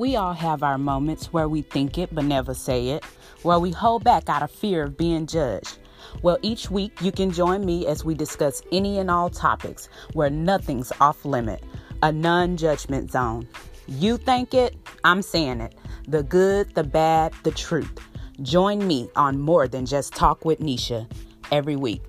We all have our moments where we think it but never say it, where we hold back out of fear of being judged. Well, each week you can join me as we discuss any and all topics where nothing's off limit, a non judgment zone. You think it, I'm saying it. The good, the bad, the truth. Join me on More Than Just Talk with Nisha every week.